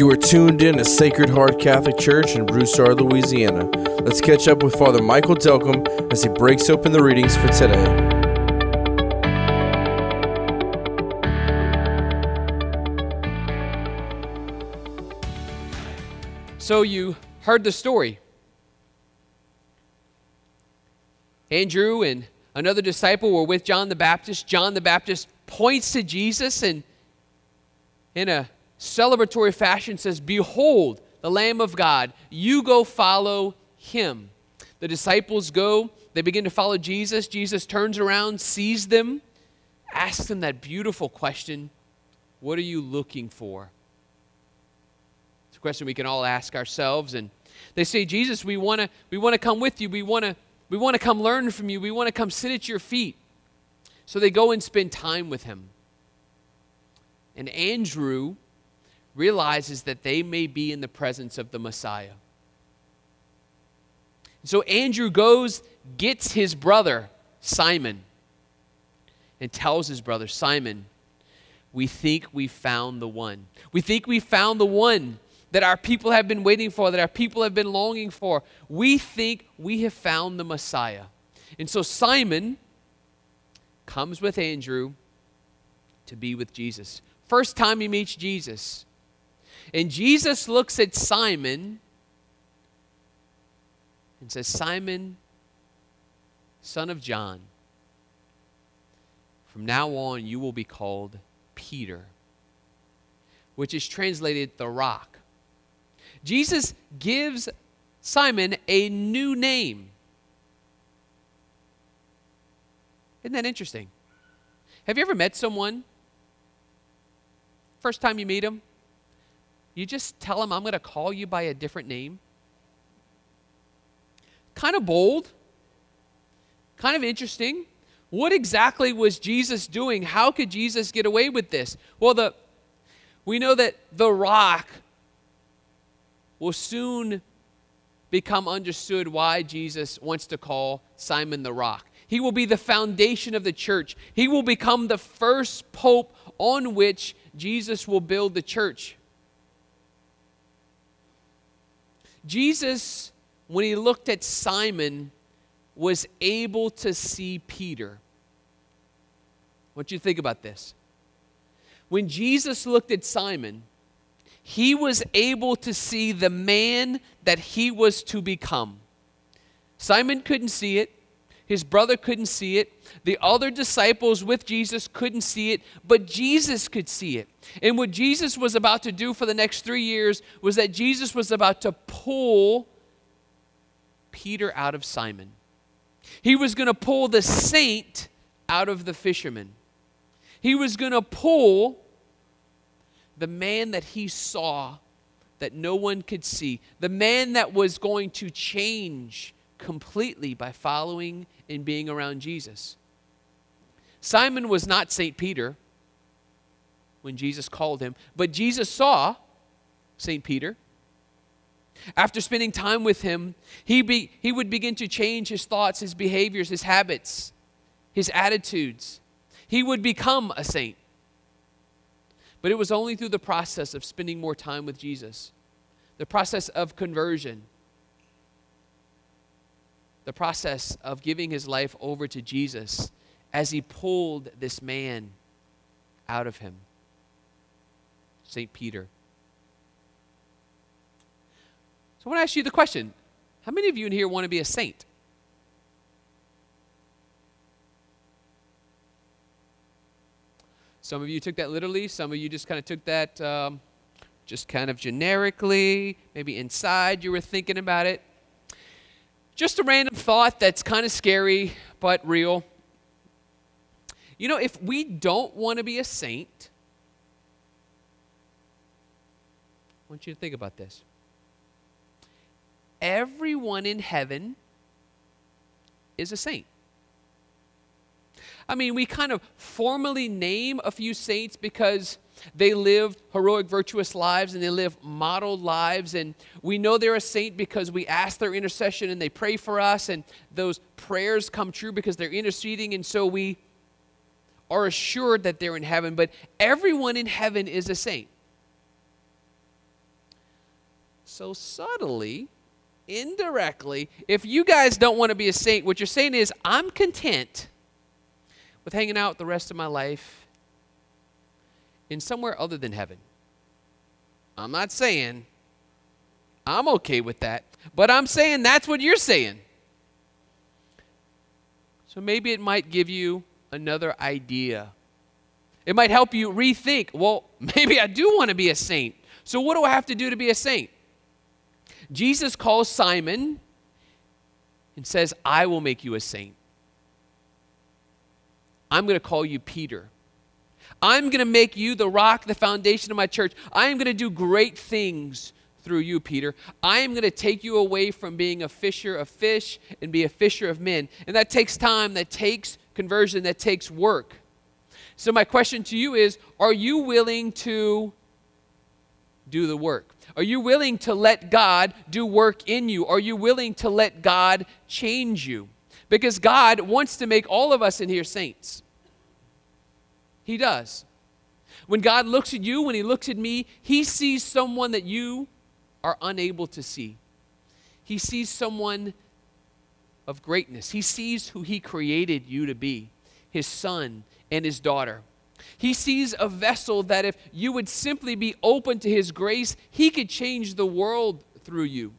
You are tuned in to Sacred Heart Catholic Church in Broussard, Louisiana. Let's catch up with Father Michael Delcambre as he breaks open the readings for today. So you heard the story. Andrew and another disciple were with John the Baptist. John the Baptist points to Jesus and, in a celebratory fashion, says, Behold, the Lamb of God. You go follow him. The disciples go, they begin to follow Jesus. Jesus turns around, sees them, asks them that beautiful question What are you looking for? It's a question we can all ask ourselves. And they say, Jesus, we want to we wanna come with you. We want to we want to come learn from you. We want to come sit at your feet. So they go and spend time with him. And Andrew realizes that they may be in the presence of the Messiah. So Andrew goes, gets his brother, Simon, and tells his brother, Simon, we think we found the one. We think we found the one that our people have been waiting for, that our people have been longing for. We think we have found the Messiah. And so Simon comes with Andrew to be with Jesus. First time he meets Jesus. And Jesus looks at Simon and says, Simon, son of John, from now on you will be called Peter, which is translated the rock. Jesus gives Simon a new name. Isn't that interesting? Have you ever met someone? First time you meet them, you just tell them, I'm going to call you by a different name. Kind of bold, kind of interesting. What exactly was Jesus doing? How could Jesus get away with this? Well, the, we know that the rock will soon become understood why Jesus wants to call Simon the Rock. He will be the foundation of the church. He will become the first pope on which Jesus will build the church. Jesus, when he looked at Simon, was able to see Peter. I want you to think about this. When Jesus looked at Simon, he was able to see the man that he was to become. Simon couldn't see it. His brother couldn't see it. The other disciples with Jesus couldn't see it, but Jesus could see it. And what Jesus was about to do for the next three years was that Jesus was about to pull Peter out of Simon. He was going to pull the saint out of the fisherman. He was going to pull the man that he saw that no one could see, the man that was going to change completely by following and being around Jesus. Simon was not St. Peter when Jesus called him, but Jesus saw St. Peter. After spending time with him, he, be, he would begin to change his thoughts, his behaviors, his habits, his attitudes. He would become a saint. But it was only through the process of spending more time with Jesus, the process of conversion, the process of giving his life over to Jesus as he pulled this man out of him. St. Peter. So I want to ask you the question how many of you in here want to be a saint? Some of you took that literally, some of you just kind of took that um, just kind of generically. Maybe inside you were thinking about it. Just a random thought that's kind of scary but real. You know, if we don't want to be a saint, I want you to think about this. Everyone in heaven is a saint. I mean, we kind of formally name a few saints because they lived heroic, virtuous lives and they live model lives. And we know they're a saint because we ask their intercession and they pray for us, and those prayers come true because they're interceding. And so we are assured that they're in heaven. But everyone in heaven is a saint. So, subtly, indirectly, if you guys don't want to be a saint, what you're saying is, I'm content with hanging out the rest of my life in somewhere other than heaven. I'm not saying I'm okay with that, but I'm saying that's what you're saying. So maybe it might give you another idea. It might help you rethink well, maybe I do want to be a saint. So, what do I have to do to be a saint? Jesus calls Simon and says, I will make you a saint. I'm going to call you Peter. I'm going to make you the rock, the foundation of my church. I am going to do great things through you, Peter. I am going to take you away from being a fisher of fish and be a fisher of men. And that takes time, that takes conversion, that takes work. So, my question to you is Are you willing to do the work? Are you willing to let God do work in you? Are you willing to let God change you? Because God wants to make all of us in here saints. He does. When God looks at you, when He looks at me, He sees someone that you are unable to see. He sees someone of greatness. He sees who He created you to be His son and His daughter. He sees a vessel that if you would simply be open to His grace, He could change the world through you.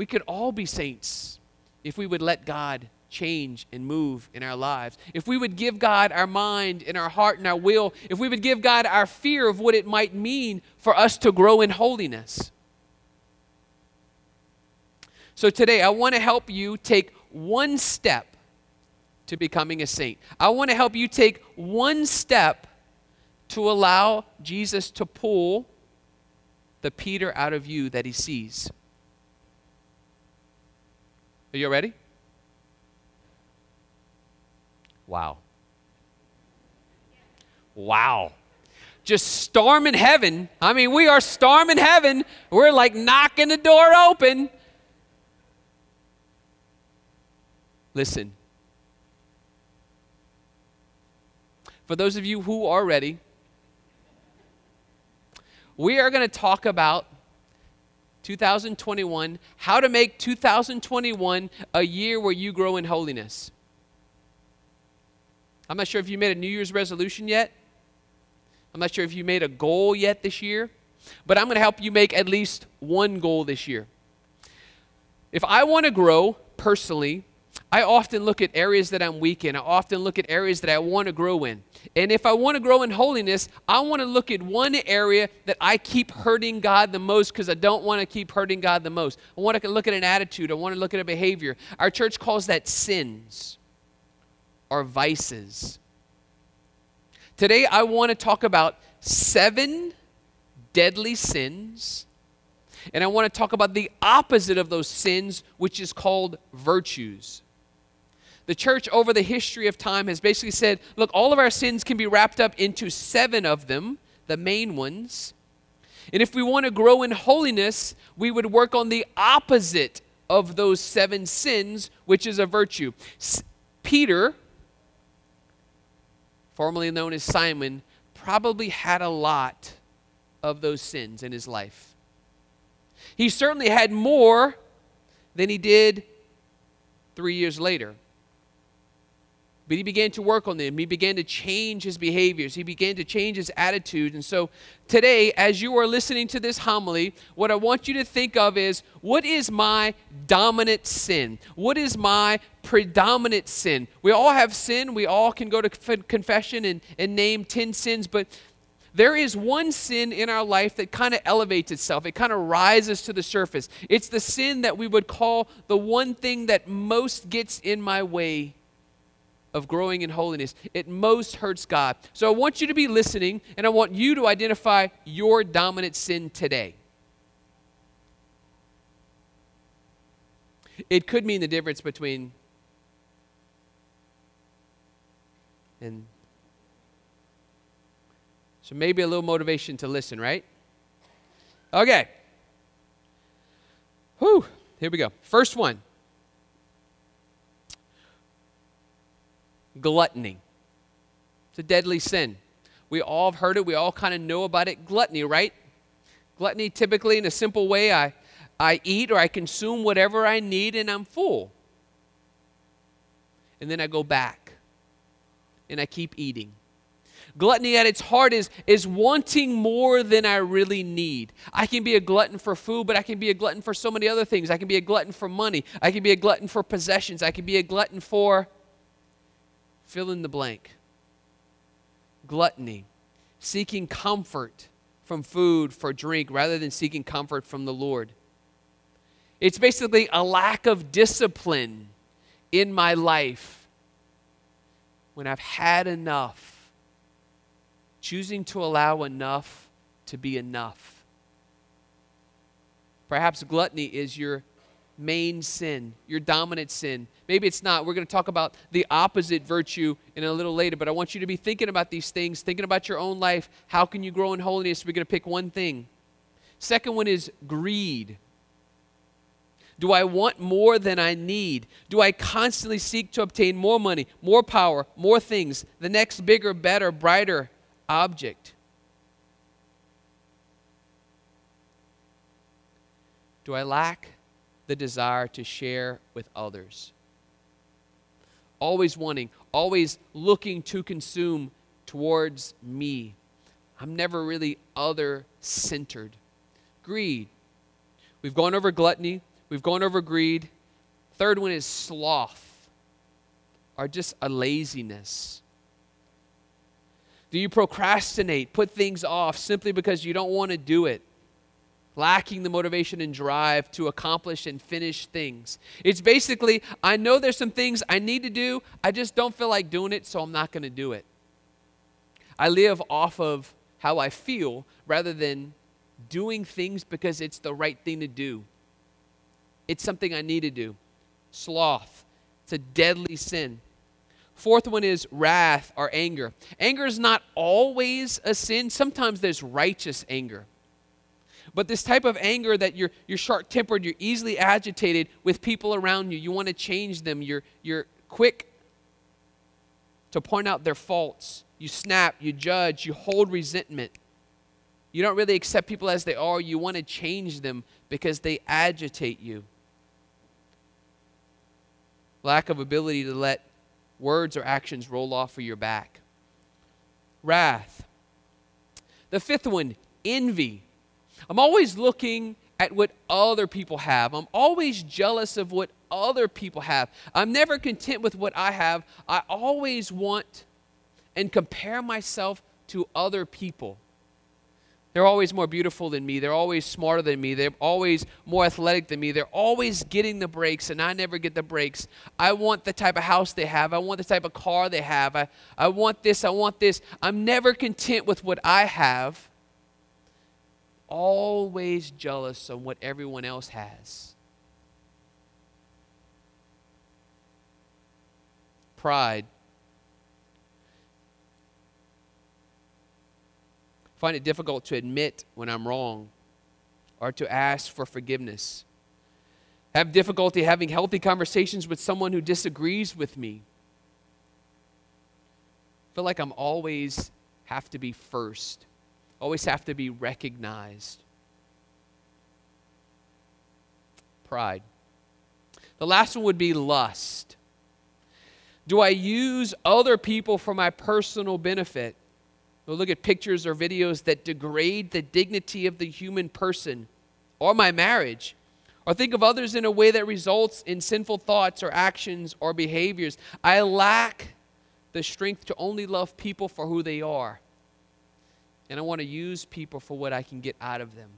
We could all be saints if we would let God change and move in our lives. If we would give God our mind and our heart and our will, if we would give God our fear of what it might mean for us to grow in holiness. So today, I want to help you take one step to becoming a saint. I want to help you take one step to allow Jesus to pull the Peter out of you that he sees. Are you ready? Wow. Wow. Just storming heaven. I mean, we are storming heaven. We're like knocking the door open. Listen. For those of you who are ready, we are going to talk about 2021, how to make 2021 a year where you grow in holiness. I'm not sure if you made a New Year's resolution yet. I'm not sure if you made a goal yet this year, but I'm going to help you make at least one goal this year. If I want to grow personally, I often look at areas that I'm weak in. I often look at areas that I want to grow in. And if I want to grow in holiness, I want to look at one area that I keep hurting God the most because I don't want to keep hurting God the most. I want to look at an attitude. I want to look at a behavior. Our church calls that sins are vices. Today, I want to talk about seven deadly sins, and I want to talk about the opposite of those sins, which is called virtues. The church, over the history of time, has basically said look, all of our sins can be wrapped up into seven of them, the main ones. And if we want to grow in holiness, we would work on the opposite of those seven sins, which is a virtue. S- Peter formerly known as Simon, probably had a lot of those sins in his life. He certainly had more than he did three years later. But he began to work on them. He began to change his behaviors. He began to change his attitude. And so today, as you are listening to this homily, what I want you to think of is what is my dominant sin? What is my predominant sin? We all have sin. We all can go to confession and, and name 10 sins, but there is one sin in our life that kind of elevates itself. It kind of rises to the surface. It's the sin that we would call the one thing that most gets in my way of growing in holiness. It most hurts God. So I want you to be listening, and I want you to identify your dominant sin today. It could mean the difference between and so maybe a little motivation to listen, right? Okay. Whew. Here we go. First one. gluttony. It's a deadly sin. We all have heard it. We all kind of know about it. Gluttony, right? Gluttony, typically, in a simple way, I, I eat or I consume whatever I need and I'm full. And then I go back and I keep eating. Gluttony at its heart is, is wanting more than I really need. I can be a glutton for food, but I can be a glutton for so many other things. I can be a glutton for money. I can be a glutton for possessions. I can be a glutton for fill in the blank. Gluttony, seeking comfort from food for drink rather than seeking comfort from the Lord. It's basically a lack of discipline in my life when I've had enough, choosing to allow enough to be enough. Perhaps gluttony is your main sin, your dominant sin. Maybe it's not. We're going to talk about the opposite virtue in a little later, but I want you to be thinking about these things, thinking about your own life. How can you grow in holiness? We're going to pick one thing. Second one is greed. Do I want more than I need? Do I constantly seek to obtain more money, more power, more things, the next bigger, better, brighter object? Do I lack the desire to share with others. Always wanting, always looking to consume towards me. I'm never really other centered. Greed. We've gone over gluttony, we've gone over greed. Third one is sloth, or just a laziness. Do you procrastinate, put things off simply because you don't want to do it? lacking the motivation and drive to accomplish and finish things. It's basically, I know there's some things I need to do, I just don't feel like doing it, so I'm not going to do it. I live off of how I feel rather than doing things because it's the right thing to do. It's something I need to do. Sloth, it's a deadly sin. Fourth one is wrath or anger. Anger is not always a sin, sometimes there's righteous anger. But this type of anger that you're, you're short tempered, you're easily agitated with people around you, you want to change them, you're, you're quick to point out their faults, you snap, you judge, you hold resentment. You don't really accept people as they are, you want to change them because they agitate you. Lack of ability to let words or actions roll off of your back. Wrath. The fifth one, envy. I'm always looking at what other people have. I'm always jealous of what other people have. I'm never content with what I have. I always want and compare myself to other people. They're always more beautiful than me. They're always smarter than me. They're always more athletic than me. They're always getting the breaks, and I never get the breaks. I want the type of house they have. I want the type of car they have. I, I want this. I want this. I'm never content with what I have always jealous of what everyone else has. Pride. Find it difficult to admit when I'm wrong or to ask for forgiveness. Have difficulty having healthy conversations with someone who disagrees with me. feel like I'm always have to be first always have to be recognized. Pride. The last one would be lust. Do I use other people for my personal benefit? We'll look at pictures or videos that degrade the dignity of the human person or my marriage. Or think of others in a way that results in sinful thoughts or actions or behaviors. I lack the strength to only love people for who they are and I want to use people for what I can get out of them.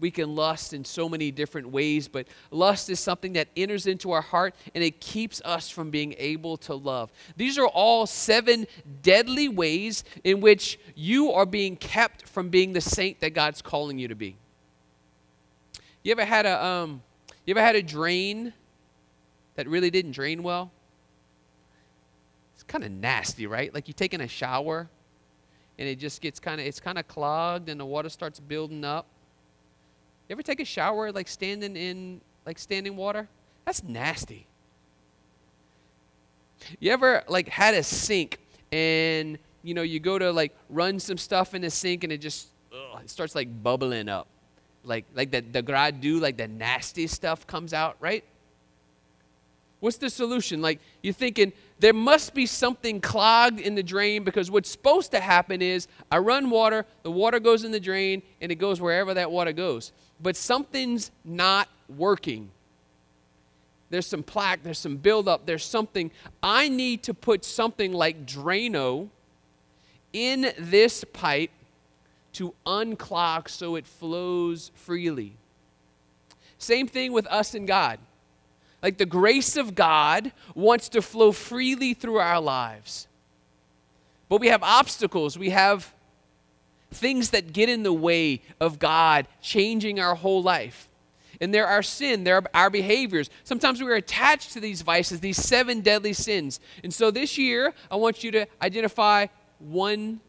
We can lust in so many different ways, but lust is something that enters into our heart and it keeps us from being able to love. These are all seven deadly ways in which you are being kept from being the saint that God's calling you to be. You ever had a um, you ever had a drain that really didn't drain well? It's kind of nasty, right? Like you're taking a shower and it just gets kind of it's kind of clogged and the water starts building up. You ever take a shower like standing in like standing water? That's nasty. You ever like had a sink and you know you go to like run some stuff in the sink and it just ugh, it starts like bubbling up. Like, like the, the gradu, like the nasty stuff comes out, right? What's the solution? Like, you're thinking, there must be something clogged in the drain because what's supposed to happen is I run water, the water goes in the drain, and it goes wherever that water goes. But something's not working. There's some plaque, there's some buildup, there's something. I need to put something like Drano in this pipe to unclog so it flows freely. Same thing with us and God. Like the grace of God wants to flow freely through our lives. But we have obstacles, we have things that get in the way of God changing our whole life. And there are sin, there are our behaviors. Sometimes we're attached to these vices, these seven deadly sins. And so this year, I want you to identify one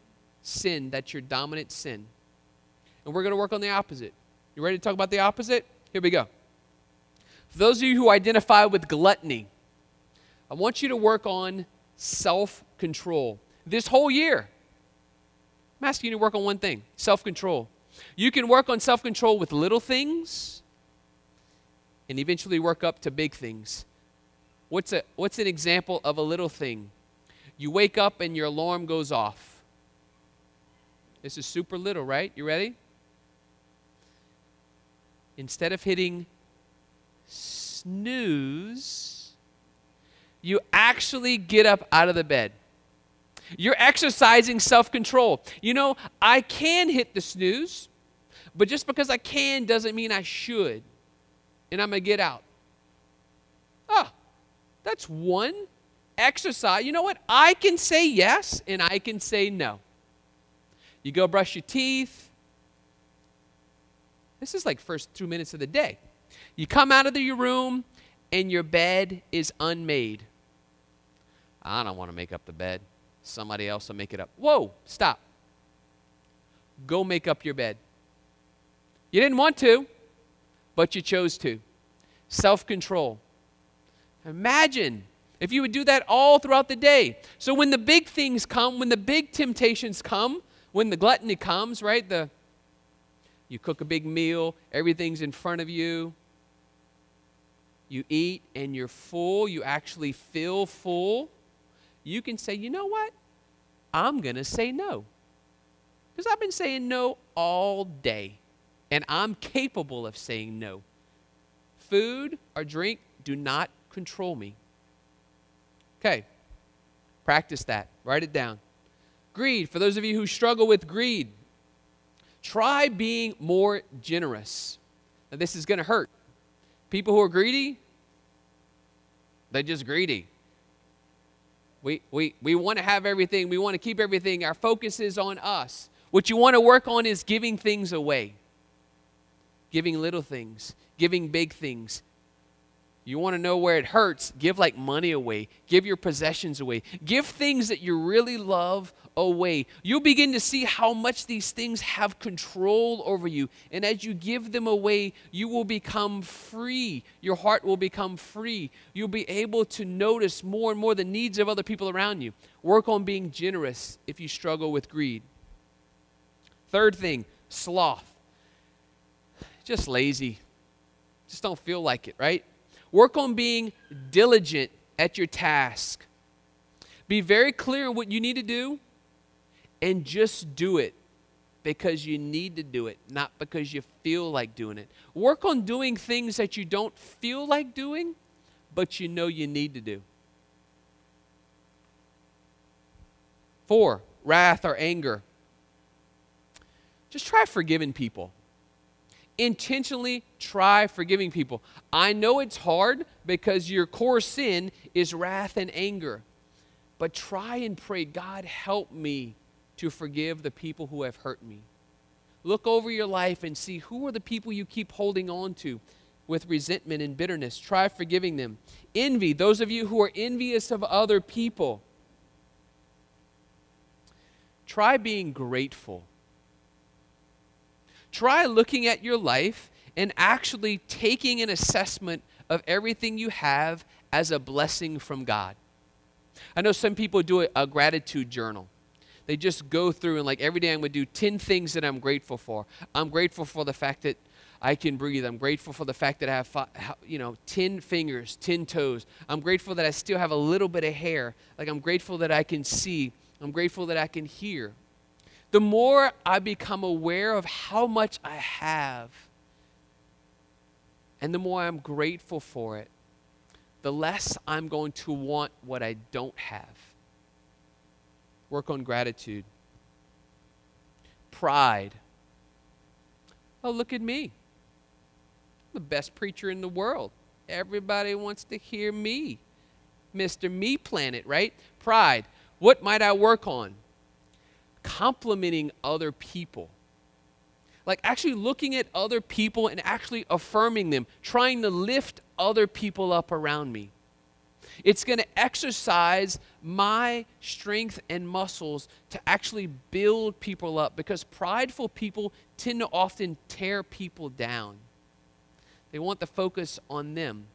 sin that's your dominant sin. And we're going to work on the opposite. You ready to talk about the opposite? Here we go. For those of you who identify with gluttony, I want you to work on self control this whole year. I'm asking you to work on one thing self control. You can work on self control with little things and eventually work up to big things. What's, a, what's an example of a little thing? You wake up and your alarm goes off. This is super little, right? You ready? Instead of hitting snooze, you actually get up out of the bed. You're exercising self control. You know, I can hit the snooze, but just because I can doesn't mean I should. And I'm going to get out. Oh, that's one exercise. You know what? I can say yes and I can say no. You go brush your teeth. This is like first two minutes of the day. You come out of the, your room and your bed is unmade. I don't want to make up the bed. Somebody else will make it up. Whoa, stop. Go make up your bed. You didn't want to, but you chose to. Self control. Imagine if you would do that all throughout the day. So when the big things come, when the big temptations come, when the gluttony comes, right? The you cook a big meal, everything's in front of you. You eat and you're full, you actually feel full. You can say, "You know what? I'm going to say no." Cuz I've been saying no all day, and I'm capable of saying no. Food or drink do not control me. Okay. Practice that. Write it down. Greed, for those of you who struggle with greed, try being more generous. Now, this is going to hurt. People who are greedy, they're just greedy. We, we, we want to have everything, we want to keep everything. Our focus is on us. What you want to work on is giving things away, giving little things, giving big things, you want to know where it hurts? Give like money away. Give your possessions away. Give things that you really love away. You'll begin to see how much these things have control over you. And as you give them away, you will become free. Your heart will become free. You'll be able to notice more and more the needs of other people around you. Work on being generous if you struggle with greed. Third thing, sloth. Just lazy. Just don't feel like it, right? Work on being diligent at your task. Be very clear on what you need to do and just do it because you need to do it, not because you feel like doing it. Work on doing things that you don't feel like doing, but you know you need to do. Four, wrath or anger. Just try forgiving people intentionally try forgiving people. I know it's hard because your core sin is wrath and anger. But try and pray, God, help me to forgive the people who have hurt me. Look over your life and see who are the people you keep holding on to with resentment and bitterness. Try forgiving them. Envy, those of you who are envious of other people. Try being grateful Try looking at your life and actually taking an assessment of everything you have as a blessing from God. I know some people do a, gratitude journal. they just go through and like every day I'm going to do 10 things that I'm grateful for. I'm grateful for the fact that I can breathe. I'm grateful for the fact that I have, five, you know, 10 fingers, 10 toes. I'm grateful that I still have a little bit of hair. Like I'm grateful that I can see. I'm grateful that I can hear. The more I become aware of how much I have, and the more I'm grateful for it, the less I'm going to want what I don't have. Work on gratitude. Pride. Oh, look at me I'm the best preacher in the world. Everybody wants to hear me. Mr. Me Planet, right? Pride. What might I work on? Complimenting other people. Like actually looking at other people and actually affirming them, trying to lift other people up around me. It's going to exercise my strength and muscles to actually build people up because prideful people tend to often tear people down. They want the focus on them.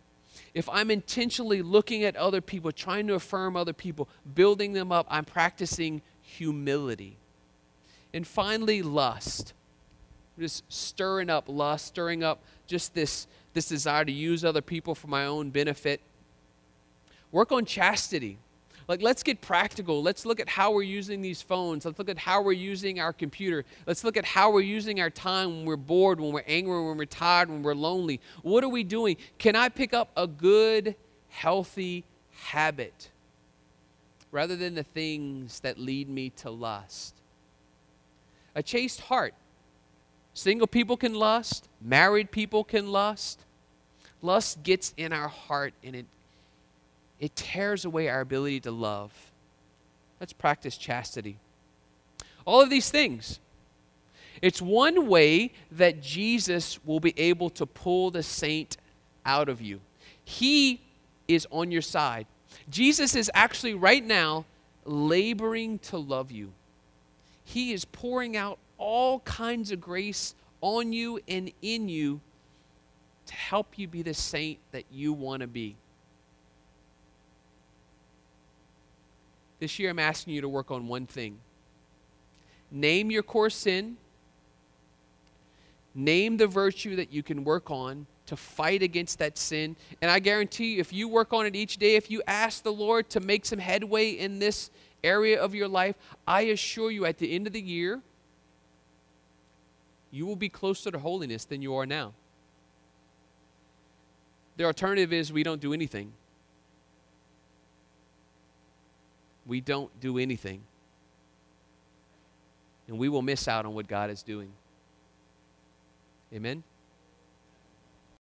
If I'm intentionally looking at other people, trying to affirm other people, building them up, I'm practicing humility. And finally, lust. Just stirring up lust, stirring up just this, this desire to use other people for my own benefit. Work on chastity. Like, let's get practical. Let's look at how we're using these phones. Let's look at how we're using our computer. Let's look at how we're using our time when we're bored, when we're angry, when we're tired, when we're lonely. What are we doing? Can I pick up a good, healthy habit rather than the things that lead me to lust? A chaste heart. Single people can lust, married people can lust. Lust gets in our heart and it it tears away our ability to love. Let's practice chastity. All of these things. It's one way that Jesus will be able to pull the saint out of you. He is on your side. Jesus is actually right now laboring to love you. He is pouring out all kinds of grace on you and in you to help you be the saint that you want to be. This year, I'm asking you to work on one thing name your core sin, name the virtue that you can work on to fight against that sin. And I guarantee you, if you work on it each day, if you ask the Lord to make some headway in this area of your life, I assure you at the end of the year, you will be closer to holiness than you are now. The alternative is we don't do anything. we don't do anything. And we will miss out on what God is doing. Amen?